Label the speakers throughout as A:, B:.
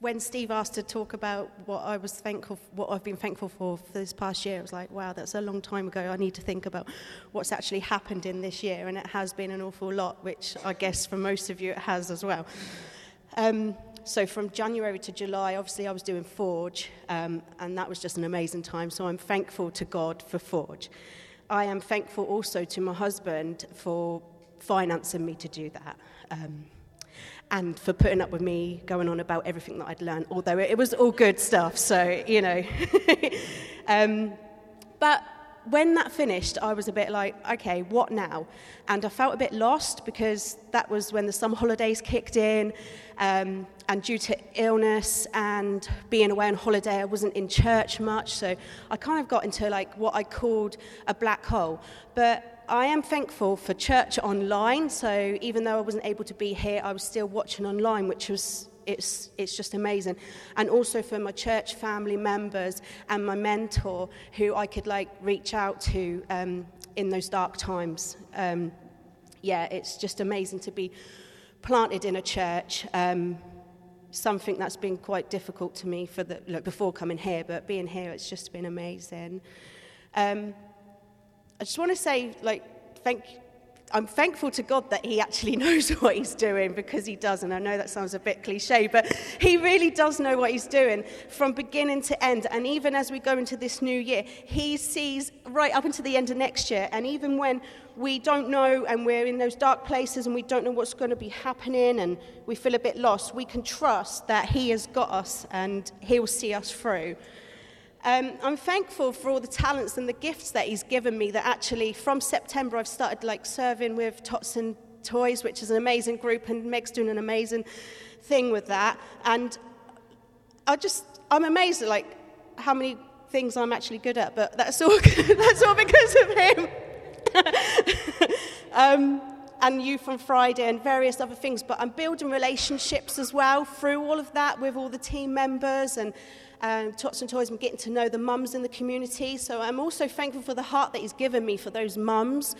A: when Steve asked to talk about what I was thankful, what I've been thankful for for this past year, I was like, wow, that's a long time ago. I need to think about what's actually happened in this year, and it has been an awful lot, which I guess for most of you it has as well. Um, so from January to July, obviously I was doing Forge, um, and that was just an amazing time. So I'm thankful to God for Forge. I am thankful also to my husband for financing me to do that. Um, and for putting up with me going on about everything that I'd learned, although it was all good stuff, so, you know. um, but when that finished, I was a bit like, okay, what now? And I felt a bit lost because that was when the summer holidays kicked in. Um, and due to illness and being away on holiday, I wasn't in church much. So I kind of got into like what I called a black hole. But I am thankful for church online. So even though I wasn't able to be here, I was still watching online, which was it's, it's just amazing. And also for my church family members and my mentor who I could like reach out to um, in those dark times. Um, yeah, it's just amazing to be planted in a church. Um, something that's been quite difficult to me for the, look, before coming here, but being here, it's just been amazing. Um, I just want to say, like, thank I'm thankful to God that He actually knows what He's doing because He does. And I know that sounds a bit cliche, but He really does know what He's doing from beginning to end. And even as we go into this new year, He sees right up into the end of next year. And even when we don't know and we're in those dark places and we don't know what's going to be happening and we feel a bit lost, we can trust that He has got us and He'll see us through. Um, I'm thankful for all the talents and the gifts that he's given me that actually from September I've started like serving with Tots and Toys, which is an amazing group, and Meg's doing an amazing thing with that. And I just, I'm amazed at like how many things I'm actually good at, but that's all, that's all because of him. um, and Youth on Friday and various other things, but I'm building relationships as well through all of that with all the team members and um, Tots and Toys, I'm getting to know the mums in the community. So I'm also thankful for the heart that He's given me for those mums.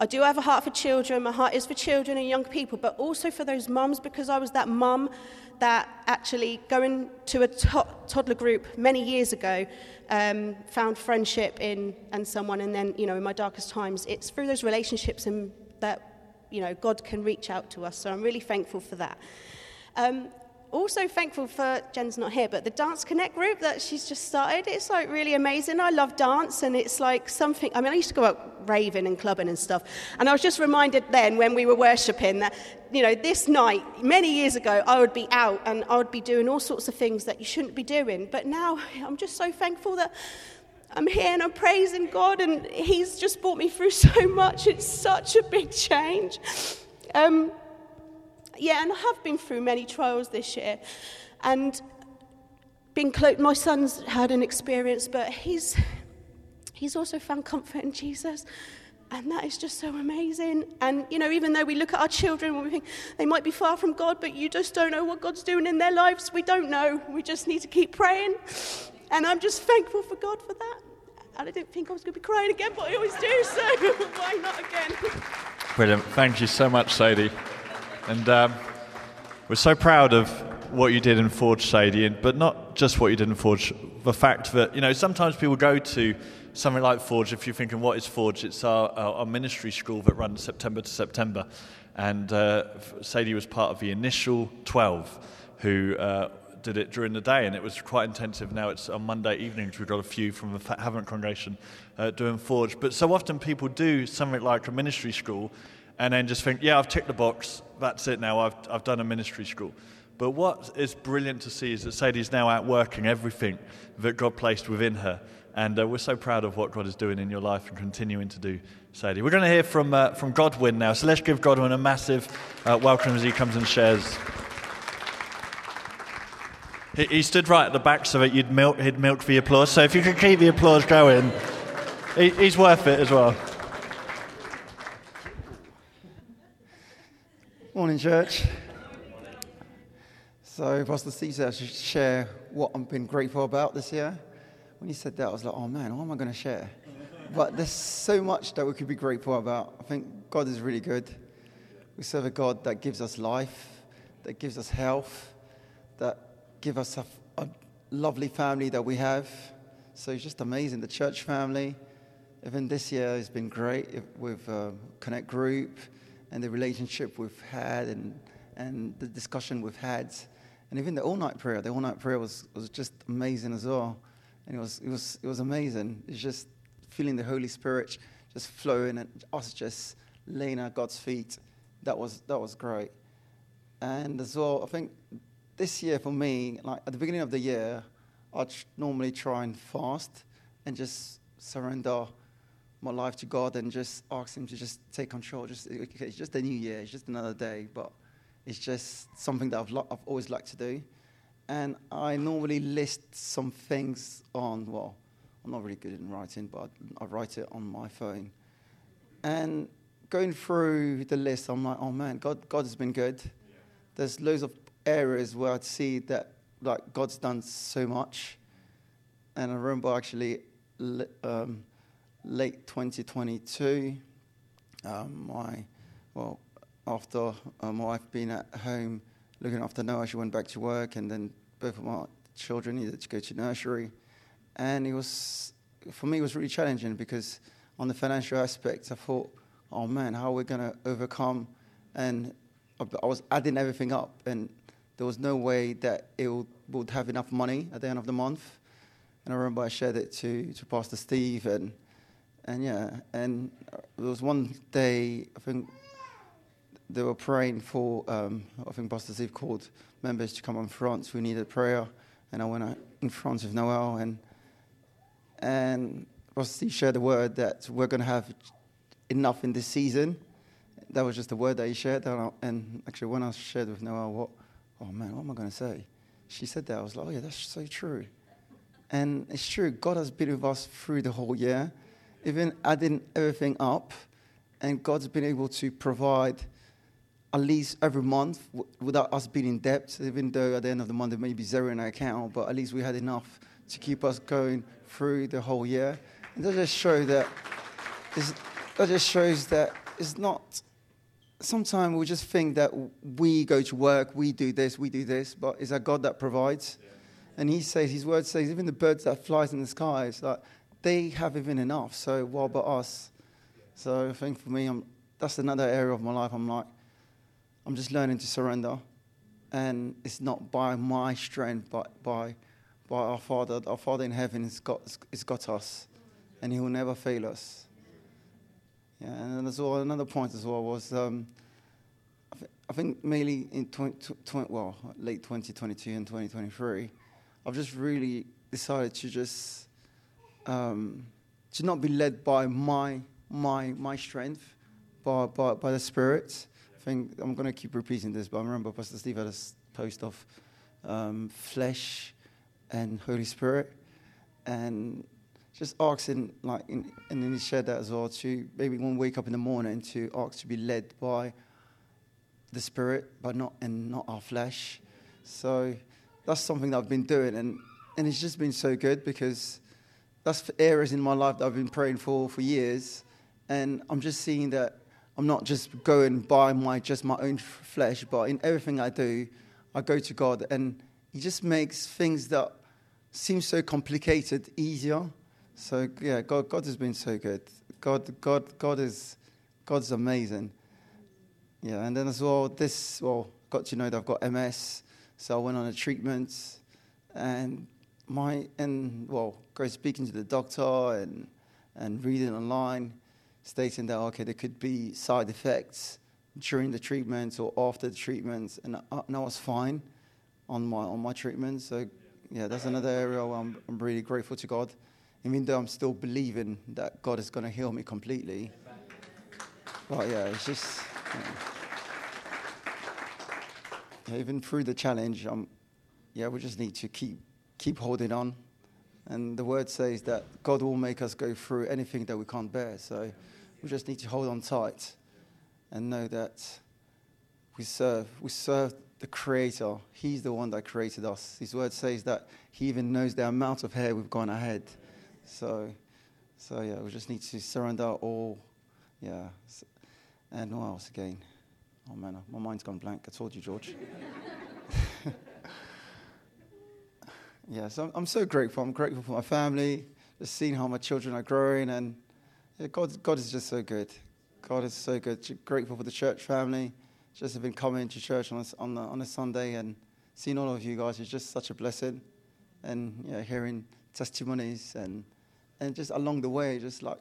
A: I do have a heart for children. My heart is for children and young people, but also for those mums because I was that mum that actually going to a to- toddler group many years ago um, found friendship in and someone, and then you know in my darkest times, it's through those relationships and that you know God can reach out to us. So I'm really thankful for that. Um, also thankful for Jen's not here, but the Dance Connect group that she's just started. It's like really amazing. I love dance, and it's like something. I mean, I used to go out raving and clubbing and stuff, and I was just reminded then when we were worshiping that you know this night many years ago I would be out and I would be doing all sorts of things that you shouldn't be doing, but now I'm just so thankful that. I'm here and I'm praising God, and He's just brought me through so much. It's such a big change. Um, yeah, and I have been through many trials this year. And been close, my son's had an experience, but he's, he's also found comfort in Jesus. And that is just so amazing. And, you know, even though we look at our children and we think they might be far from God, but you just don't know what God's doing in their lives, we don't know. We just need to keep praying. And I'm just thankful for God for that. And I didn't think I was going to be crying again, but I always do, so why not again?
B: Brilliant. Thank you so much, Sadie. And um, we're so proud of what you did in Forge, Sadie, but not just what you did in Forge. The fact that, you know, sometimes people go to something like Forge, if you're thinking, what is Forge? It's our, our ministry school that runs September to September. And uh, Sadie was part of the initial 12 who uh, did it during the day, and it was quite intensive. Now it's on Monday evenings. We've got a few from the Havant congregation uh, doing Forge. But so often people do something like a ministry school and then just think, yeah, I've ticked the box, that's it now, I've, I've done a ministry school. But what is brilliant to see is that Sadie's now out working everything that God placed within her. And uh, we're so proud of what God is doing in your life and continuing to do, Sadie. We're going to hear from, uh, from Godwynne now. So let's give Godwynne a massive uh, welcome as he comes and shares. He, he, stood right at the back so that you'd milk, he'd milk the applause. So if you could keep the applause going, he, he's worth it as well.
C: Morning, church. So, Pastor Steve said I should share what I've been grateful about this year. When he said that, I was like, oh man, what am I going to share? But there's so much that we could be grateful about. I think God is really good. We serve a God that gives us life, that gives us health, that give us a, a lovely family that we have. So it's just amazing. The church family, even this year, has been great with um, Connect Group and the relationship we've had and, and the discussion we've had. And even the all night prayer, the all night prayer was, was just amazing as well. And it was, it, was, it was amazing. It's just feeling the Holy Spirit just flowing and us just laying at God's feet. That was, that was great. And as well, I think this year for me, like at the beginning of the year, I tr- normally try and fast and just surrender my life to God and just ask Him to just take control. Just it's just a new year, it's just another day, but it's just something that I've, lo- I've always liked to do. And I normally list some things on, well, I'm not really good in writing, but I write it on my phone. And going through the list, I'm like, oh man, God, God has been good. There's loads of areas where I'd see that like God's done so much. And I remember actually um, late 2022, um, my well, after uh, my wife being at home looking after Noah, she went back to work, and then both of my children needed to go to nursery, and it was for me it was really challenging because on the financial aspect, I thought, oh man, how are we going to overcome? And I was adding everything up, and there was no way that it would, would have enough money at the end of the month. And I remember I shared it to, to Pastor Steve, and and yeah, and there was one day I think they were praying for um, I think Pastor Steve called members to come on front who needed prayer, and I went in front of Noel and and Pastor Steve shared the word that we're going to have enough in this season. That was just the word that he shared, and, I, and actually when I shared with Noel, what oh man, what am I going to say? She said that I was like, oh yeah, that's so true. And it's true, God has been with us through the whole year even adding everything up, and God's been able to provide at least every month w- without us being in debt, even though at the end of the month there may be zero in our account, but at least we had enough to keep us going through the whole year. And that just shows that that just shows that it's not. Sometimes we just think that we go to work, we do this, we do this, but it's a God that provides. Yeah. And He says, His word says, even the birds that flies in the skies, like they have even enough. So what about us? So I think for me, I'm, that's another area of my life. I'm like, I'm just learning to surrender, and it's not by my strength, but by by our Father. Our Father in heaven has got has got us, and He will never fail us. Yeah, and as well, another point as well was. Um, I, I think mainly in 20, 20, well, late 2022 and 2023, I've just really decided to just um, to not be led by my my my strength, by by, by the Spirit. I think I'm going to keep repeating this, but I remember Pastor Steve had a post of um, flesh and Holy Spirit, and just asking like, in, and then he shared that as well. To maybe one wake up in the morning to ask to be led by the Spirit, but not and not our flesh. So that's something that I've been doing, and and it's just been so good because that's areas in my life that I've been praying for for years, and I'm just seeing that I'm not just going by my just my own flesh, but in everything I do, I go to God, and He just makes things that seem so complicated easier. So yeah, God, God has been so good. God, God, God is, God's amazing. Yeah, and then as well, this well, got to know that I've got MS, so I went on a treatment, and my and well, go speaking to the doctor and and reading online, stating that okay, there could be side effects during the treatment or after the treatment, and I, and I was fine on my on my treatment. So yeah, that's another area where I'm, I'm really grateful to God, even though I'm still believing that God is going to heal me completely. But yeah, it's just. Yeah, even through the challenge, um, yeah, we just need to keep keep holding on. And the word says that God will make us go through anything that we can't bear. So we just need to hold on tight and know that we serve. We serve the Creator. He's the one that created us. His word says that He even knows the amount of hair we've gone ahead. So, so yeah, we just need to surrender all. Yeah. And what else again? Oh man, my mind's gone blank. I told you, George. yeah, so I'm, I'm so grateful. I'm grateful for my family, just seeing how my children are growing, and yeah, God, God is just so good. God is so good. Grateful for the church family. Just have been coming to church on a, on, on a Sunday and seeing all of you guys is just such a blessing. And yeah, hearing testimonies and and just along the way, just like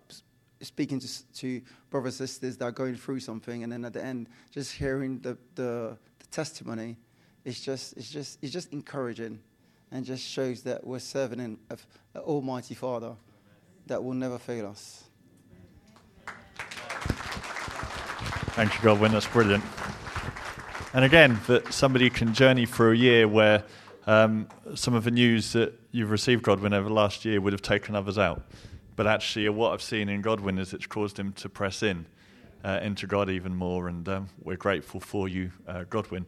C: speaking to, to brothers and sisters that are going through something, and then at the end, just hearing the, the, the testimony, it's just it's just it's just encouraging, and just shows that we're serving an, Almighty Father that will never fail us.
B: Thank you, Godwynne. That's brilliant. And again, that somebody can journey through a year where um, some of the news that you've received, Godwynne, over the last year would have taken others out. But actually, what I've seen in Godwynne is it's caused him to press in uh, into God even more. And um, we're grateful for you, uh, Godwynne.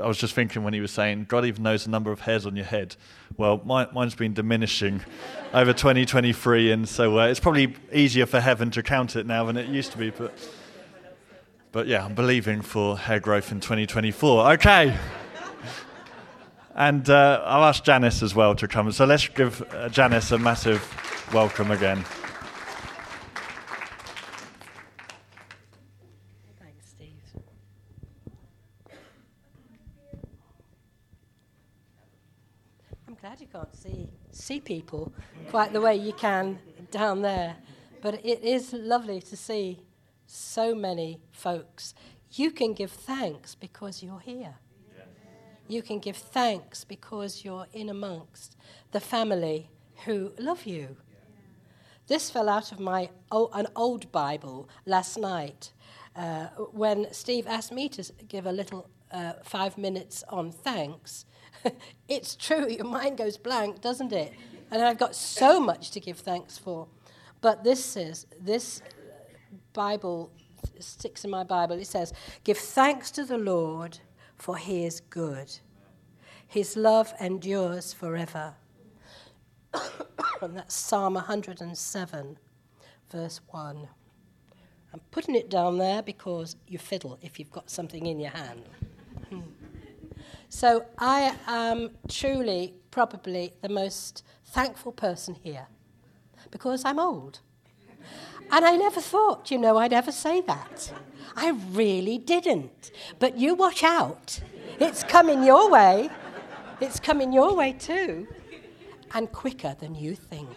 B: I was just thinking when he was saying, God even knows the number of hairs on your head. Well, mine, mine's been diminishing over 2023, and so uh, it's probably easier for heaven to count it now than it used to be. But but yeah, I'm believing for hair growth in 2024. Okay. And uh, I'll ask Janice as well to come. So let's give uh, Janice a massive welcome again.
D: Thanks, Steve. I'm glad you can't see people quite the way you can down there, but it is lovely to see so many folks. You can give thanks because you're here. You can give thanks because you're in amongst the family who love you. This fell out of my an old Bible last night uh, when Steve asked me to give a little uh, five minutes on thanks. it's true, your mind goes blank, doesn't it? And I've got so much to give thanks for. But this says, this Bible sticks in my Bible. It says, Give thanks to the Lord, for he is good. His love endures forever. and that's Psalm 107, verse 1. I'm putting it down there because you fiddle if you've got something in your hand. So I am truly, probably the most thankful person here because I'm old. And I never thought, you know, I'd ever say that. I really didn't. But you watch out. It's coming your way. It's coming your way too. And quicker than you think.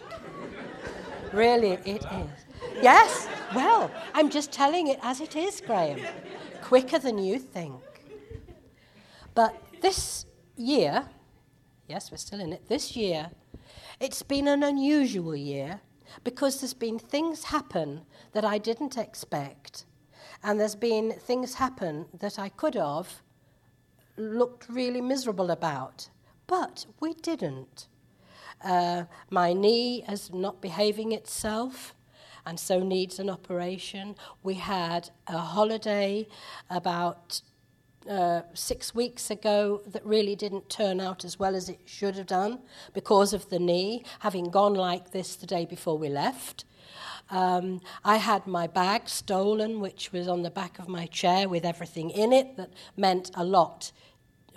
D: Really, it is. Yes? Well, I'm just telling it as it is, Graham. Quicker than you think. But this year, yes, we're still in it, this year, it's been an unusual year because there's been things happen that I didn't expect, and there's been things happen that I could have looked really miserable about, but we didn't. Uh, my knee is not behaving itself and so needs an operation. We had a holiday about uh, six weeks ago that really didn't turn out as well as it should have done because of the knee, having gone like this the day before we left. Um, I had my bag stolen, which was on the back of my chair with everything in it that meant a lot.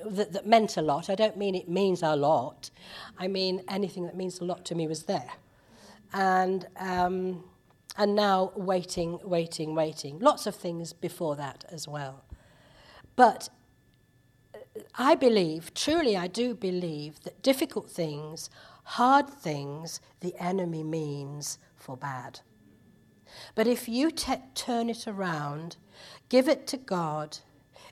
D: That, that meant a lot. I don't mean it means a lot. I mean anything that means a lot to me was there. And, um, and now waiting, waiting, waiting. Lots of things before that as well. But I believe, truly I do believe, that difficult things, hard things, the enemy means for bad. But if you turn it around, give it to God,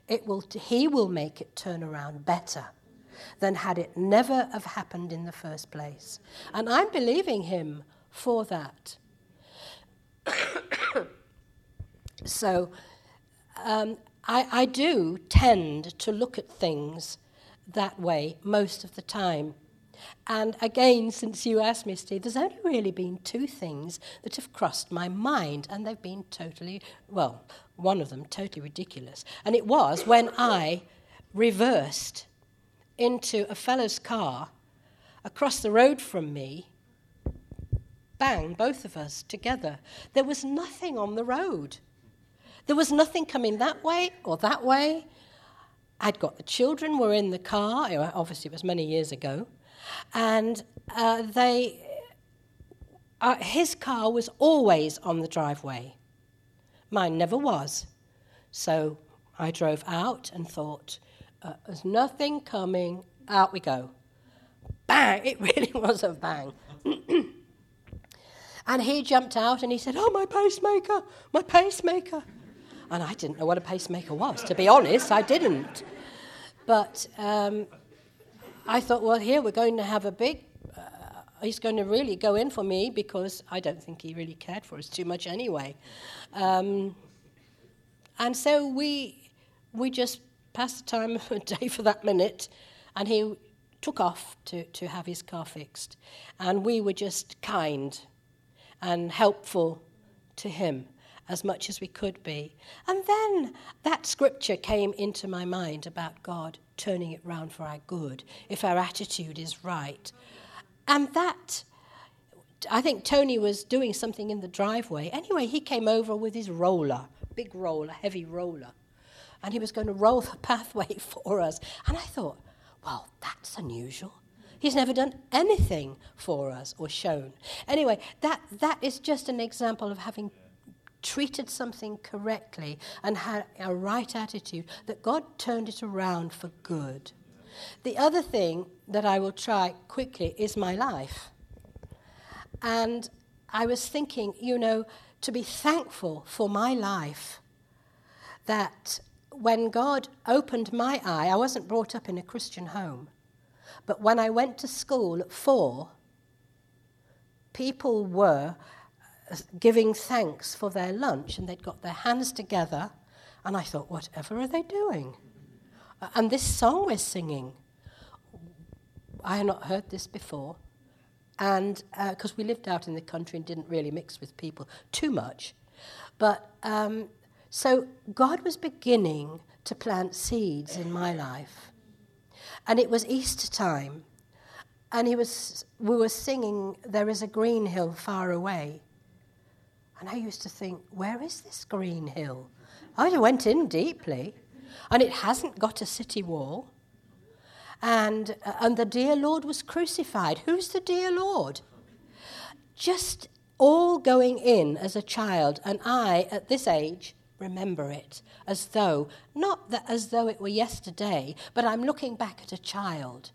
D: it will t- He will make it turn around better than had it never have happened in the first place. And I'm believing Him for that. so um, I, I do tend to look at things that way most of the time. And again, since you asked me, Steve, there's only really been two things that have crossed my mind, and they've been totally, well, one of them totally ridiculous. And it was when I reversed into a fellow's car across the road from me, bang, both of us together. There was nothing on the road. There was nothing coming that way or that way. I'd got the children were in the car. Obviously, it was many years ago. And uh, they, uh, his car was always on the driveway. Mine never was. So I drove out and thought, uh, there's nothing coming, out we go. Bang! It really was a bang. and he jumped out and he said, Oh, my pacemaker, my pacemaker. And I didn't know what a pacemaker was, to be honest, I didn't. But um, I thought, well, here we're going to have a big. Uh, he's going to really go in for me because I don't think he really cared for us too much anyway. Um, and so we, we just passed the time of the day for that minute, and he took off to, to have his car fixed. And we were just kind and helpful to him as much as we could be. And then that scripture came into my mind about God turning it round for our good if our attitude is right. And that, I think Tony was doing something in the driveway. Anyway, he came over with his roller, big roller, heavy roller, and he was going to roll the pathway for us. And I thought, well, that's unusual. He's never done anything for us or shown. Anyway, that, that is just an example of having treated something correctly and had a right attitude, that God turned it around for good. The other thing that I will try quickly is my life. And I was thinking, you know, to be thankful for my life, that when God opened my eye, I wasn't brought up in a Christian home, but when I went to school at four, people were giving thanks for their lunch, and they'd got their hands together, and I thought, whatever are they doing? And this song we're singing, I had not heard this before, and because uh, we lived out in the country and didn't really mix with people too much, but um, so God was beginning to plant seeds in my life, and it was Easter time, and he was we were singing, "There is a green hill far away." And I used to think, where is this green hill? I went in deeply, and it hasn't got a city wall. And, uh, and the dear Lord was crucified. Who's the dear Lord? Just all going in as a child, and I, at this age, remember it as though, not that as though it were yesterday, but I'm looking back at a child,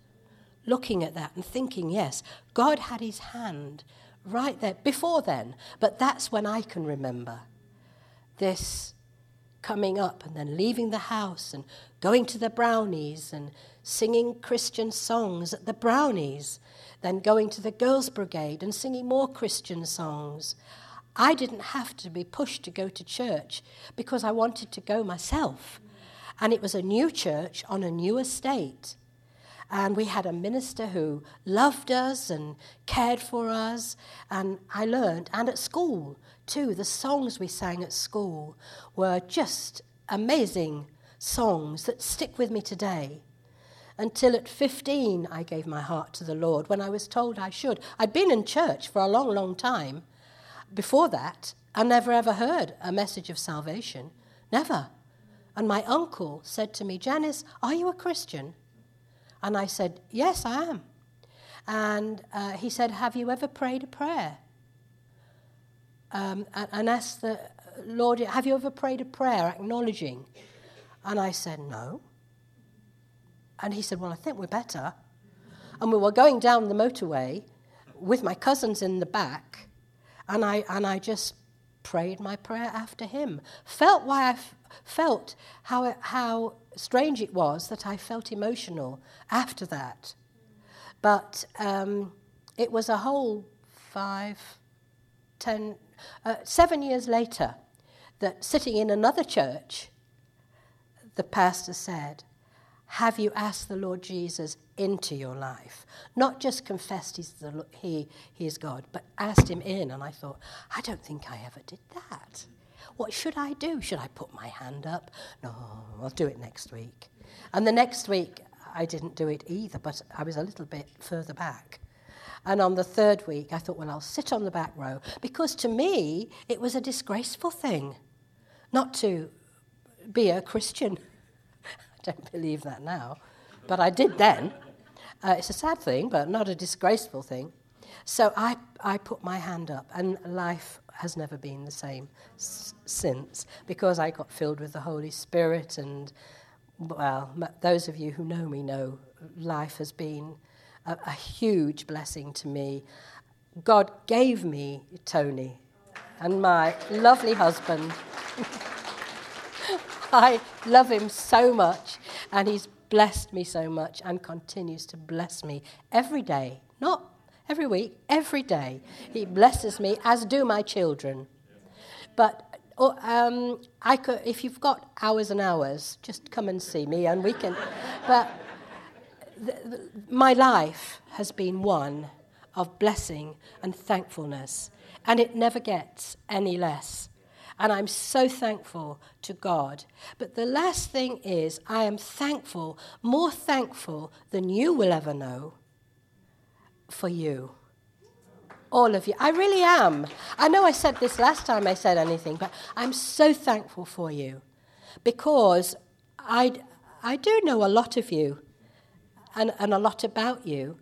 D: looking at that and thinking, yes, God had his hand right there, before then. But that's when I can remember this coming up and then leaving the house and going to the brownies and singing Christian songs at the brownies, then going to the girls' brigade and singing more Christian songs. I didn't have to be pushed to go to church because I wanted to go myself. And it was a new church on a new estate. And we had a minister who loved us and cared for us. And I learned, and at school too, the songs we sang at school were just amazing songs that stick with me today. Until at 15, I gave my heart to the Lord when I was told I should. I'd been in church for a long, long time. Before that, I never ever heard a message of salvation. Never. And my uncle said to me, Janice, are you a Christian? And I said, Yes, I am. And uh, he said, Have you ever prayed a prayer? Um, and, and asked the Lord, Have you ever prayed a prayer acknowledging? And I said, No. And he said, Well, I think we're better. And we were going down the motorway with my cousins in the back, and I, and I just prayed my prayer after him. Felt why I f- felt how, how strange it was that I felt emotional after that. But um, it was a whole five, ten, uh, seven years later that sitting in another church, the pastor said, Have you asked the Lord Jesus into your life? Not just confessed he's, the, he, he is God, but asked him in. And I thought, I don't think I ever did that. What should I do? Should I put my hand up? No, I'll do it next week. And the next week, I didn't do it either, but I was a little bit further back. And on the third week, I thought, well, I'll sit on the back row because to me, it was a disgraceful thing not to be a Christian. Don't believe that now, but I did then. Uh, it's a sad thing, but not a disgraceful thing. So I, I put my hand up, and life has never been the same s- since because I got filled with the Holy Spirit. And, well, m- those of you who know me know life has been a, a huge blessing to me. God gave me Tony and my lovely husband. I love him so much, and he's blessed me so much and continues to bless me every day. Not every week, every day. He blesses me, as do my children. But oh, um, I could, if you've got hours and hours, just come and see me, and we can. but the, the, my life has been one of blessing and thankfulness, and it never gets any less. And I'm so thankful to God. But the last thing is, I am thankful, more thankful than you will ever know, for you. All of you. I really am. I know I said this last time I said anything, but I'm so thankful for you because I, I do know a lot of you and, and a lot about you.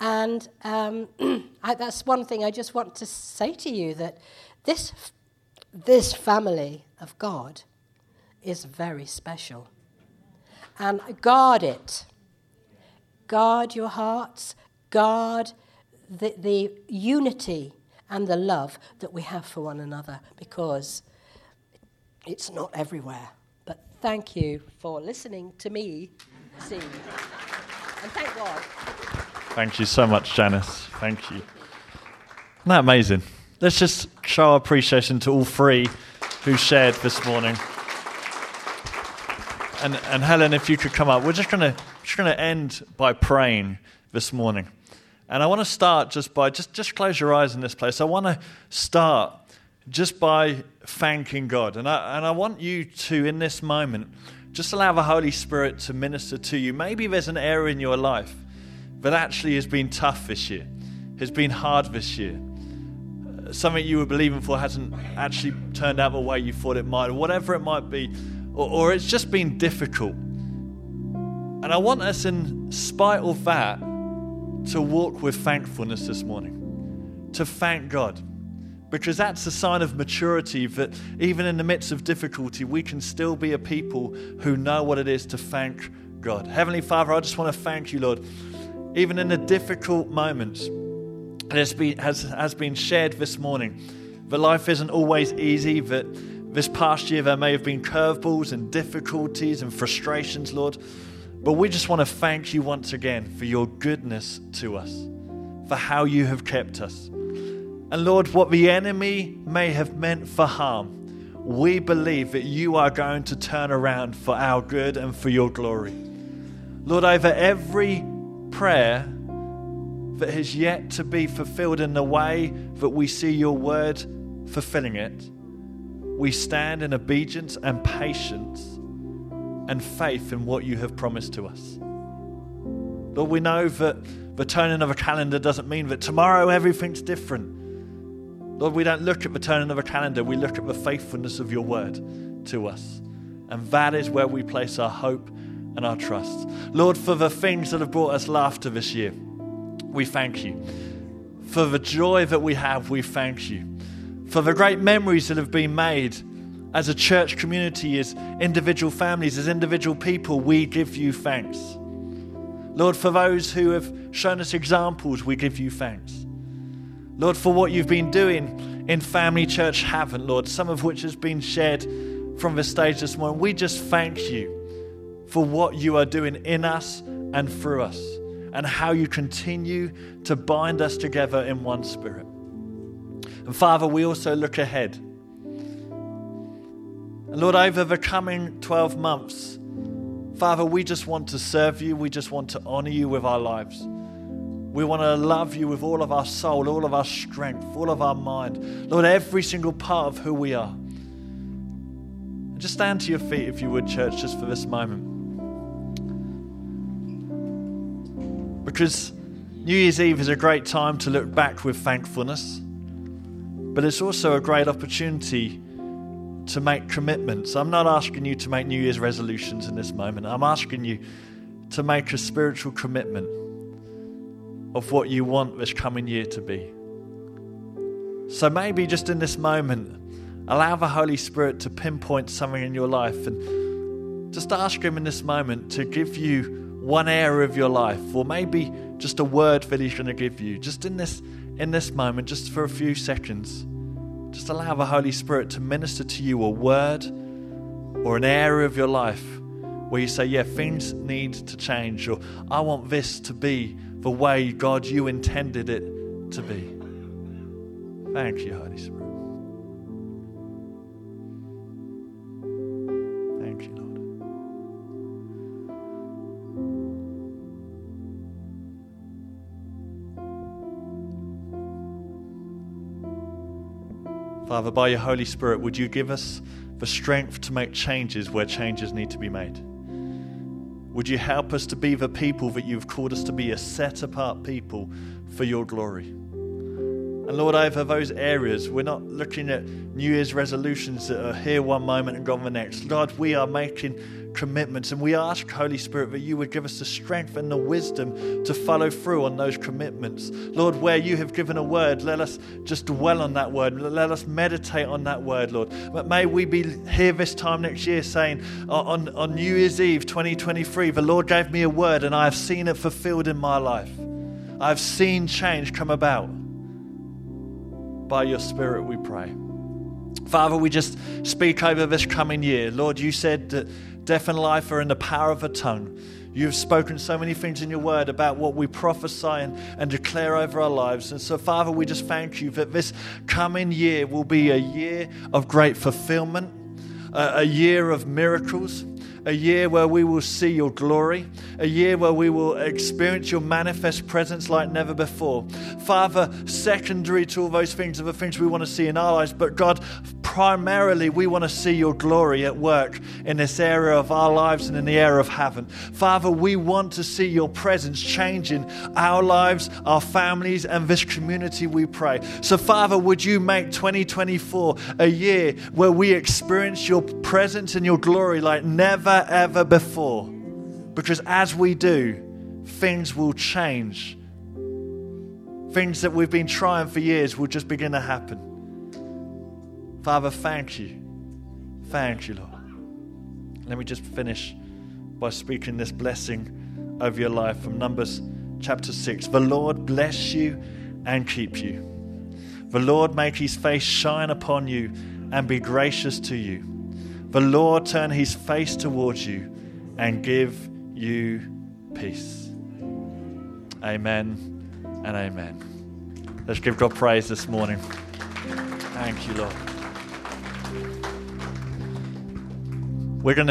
D: And um, I, that's one thing I just want to say to you that this this family of God is very special. And guard it. Guard your hearts. Guard the, the unity and the love that we have for one another because it's not everywhere. But thank you for listening to me sing. And thank God.
B: Thank you so much, Janice. Thank you. Isn't that amazing? Let's just show our appreciation to all three who shared this morning. And, and Helen, if you could come up, we're just going just gonna end by praying this morning. And I want to start just by, just, just close your eyes in this place. I want to start just by thanking God. And I, and I want you to, in this moment, just allow the Holy Spirit to minister to you. Maybe there's an area in your life that actually has been tough this year, has been hard this year. Something you were believing for hasn't actually turned out the way you thought it might, or whatever it might be, or, or it's just been difficult. And I want us, in spite of that, to walk with thankfulness this morning, to thank God. Because that's a sign of maturity that even in the midst of difficulty, we can still be a people who know what it is to thank God. Heavenly Father, I just want to thank you, Lord. Even in the difficult moments has been, has, has been shared this morning, that life isn't always easy, that this past year there may have been curveballs and difficulties and frustrations, Lord. But we just want to thank you once again for your goodness to us, for how you have kept us. And Lord, what the enemy may have meant for harm, we believe that you are going to turn around for our good and for your glory. Lord, over every prayer that has yet to be fulfilled in the way that we see your word fulfilling it, we stand in obedience and patience and faith in what you have promised to us. Lord, we know that the turning of a calendar doesn't mean that tomorrow everything's different. Lord, we don't look at the turning of a calendar, we look at the faithfulness of your word to us. And that is where we place our hope and our trust. Lord, for the things that have brought us laughter this year, we thank you. For the joy that we have, we thank you. For the great memories that have been made as a church community, as individual families, as individual people, we give you thanks. Lord, for those who have shown us examples, we give you thanks. Lord, for what you've been doing in Family Church Havant, Lord, some of which has been shared from the stage this morning, we just thank you for what you are doing in us and through us, and how you continue to bind us together in one spirit. And Father, we also look ahead. And Lord, over the coming 12 months, Father, we just want to serve you. We just want to honor you with our lives. We want to love you with all of our soul, all of our strength, all of our mind. Lord, every single part of who we are. Just stand to your feet, if you would, church, just for this moment. Because New Year's Eve is a great time to look back with thankfulness, but it's also a great opportunity to make commitments. I'm not asking you to make New Year's resolutions in this moment. I'm asking you to make a spiritual commitment of what you want this coming year to be. So maybe just in this moment, allow the Holy Spirit to pinpoint something in your life and just ask Him in this moment to give you one area of your life, or maybe just a word that He's going to give you. Just in this, in this moment, just for a few seconds, just allow the Holy Spirit to minister to you a word or an area of your life where you say, Yeah, things need to change, or I want this to be the way, God, you intended it to be. Thank you, Holy Spirit. Father, by your Holy Spirit, would you give us the strength to make changes where changes need to be made? Would you help us to be the people that you've called us to be, a set apart people for your glory? And Lord, over those areas, we're not looking at New Year's resolutions that are here one moment and gone the next. Lord, we are making commitments and we ask, Holy Spirit, that you would give us the strength and the wisdom to follow through on those commitments. Lord, where you have given a word, let us just dwell on that word. Let us meditate on that word, Lord. But may we be here this time next year saying, on, on New Year's Eve 2023, the Lord gave me a word and I have seen it fulfilled in my life. I've seen change come about by your Spirit, we pray. Father, we just speak over this coming year. Lord, you said that death and life are in the power of a tongue. You've spoken so many things in your word about what we prophesy and, and declare over our lives. And so, Father, we just thank you that this coming year will be a year of great fulfillment, a, a year of miracles, a year where we will see your glory, a year where we will experience your manifest presence like never before. Father, secondary to all those things are the things we want to see in our lives, but God, primarily we want to see your glory at work in this area of our lives and in the area of heaven. Father, we want to see your presence changing our lives, our families, and this community, we pray. So, Father, would you make 2024 a year where we experience your presence and your glory like never ever before. Because as we do, things will change. Things that we've been trying for years will just begin to happen. Father, thank you. Thank you, Lord. Let me just finish by speaking this blessing over your life from Numbers chapter 6. The Lord bless you and keep you. The Lord make his face shine upon you and be gracious to you. The Lord turn his face towards you and give you peace. Amen and amen. Let's give God praise this morning. Thank you, Lord. We're going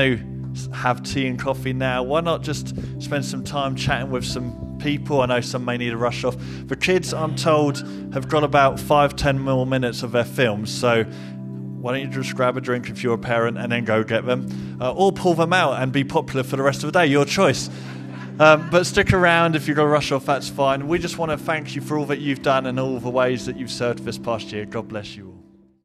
B: to have tea and coffee now. Why not just spend some time chatting with some people? I know some may need to rush off. The kids, I'm told, have got about five, ten more minutes of their films. So why don't you just grab a drink if you're a parent and then go get them? Uh, or pull them out and be popular for the rest of the day, your choice. Um, but stick around if you're going to rush off, that's fine. We just want to thank you for all that you've done and all the ways that you've served this past year. God bless you all.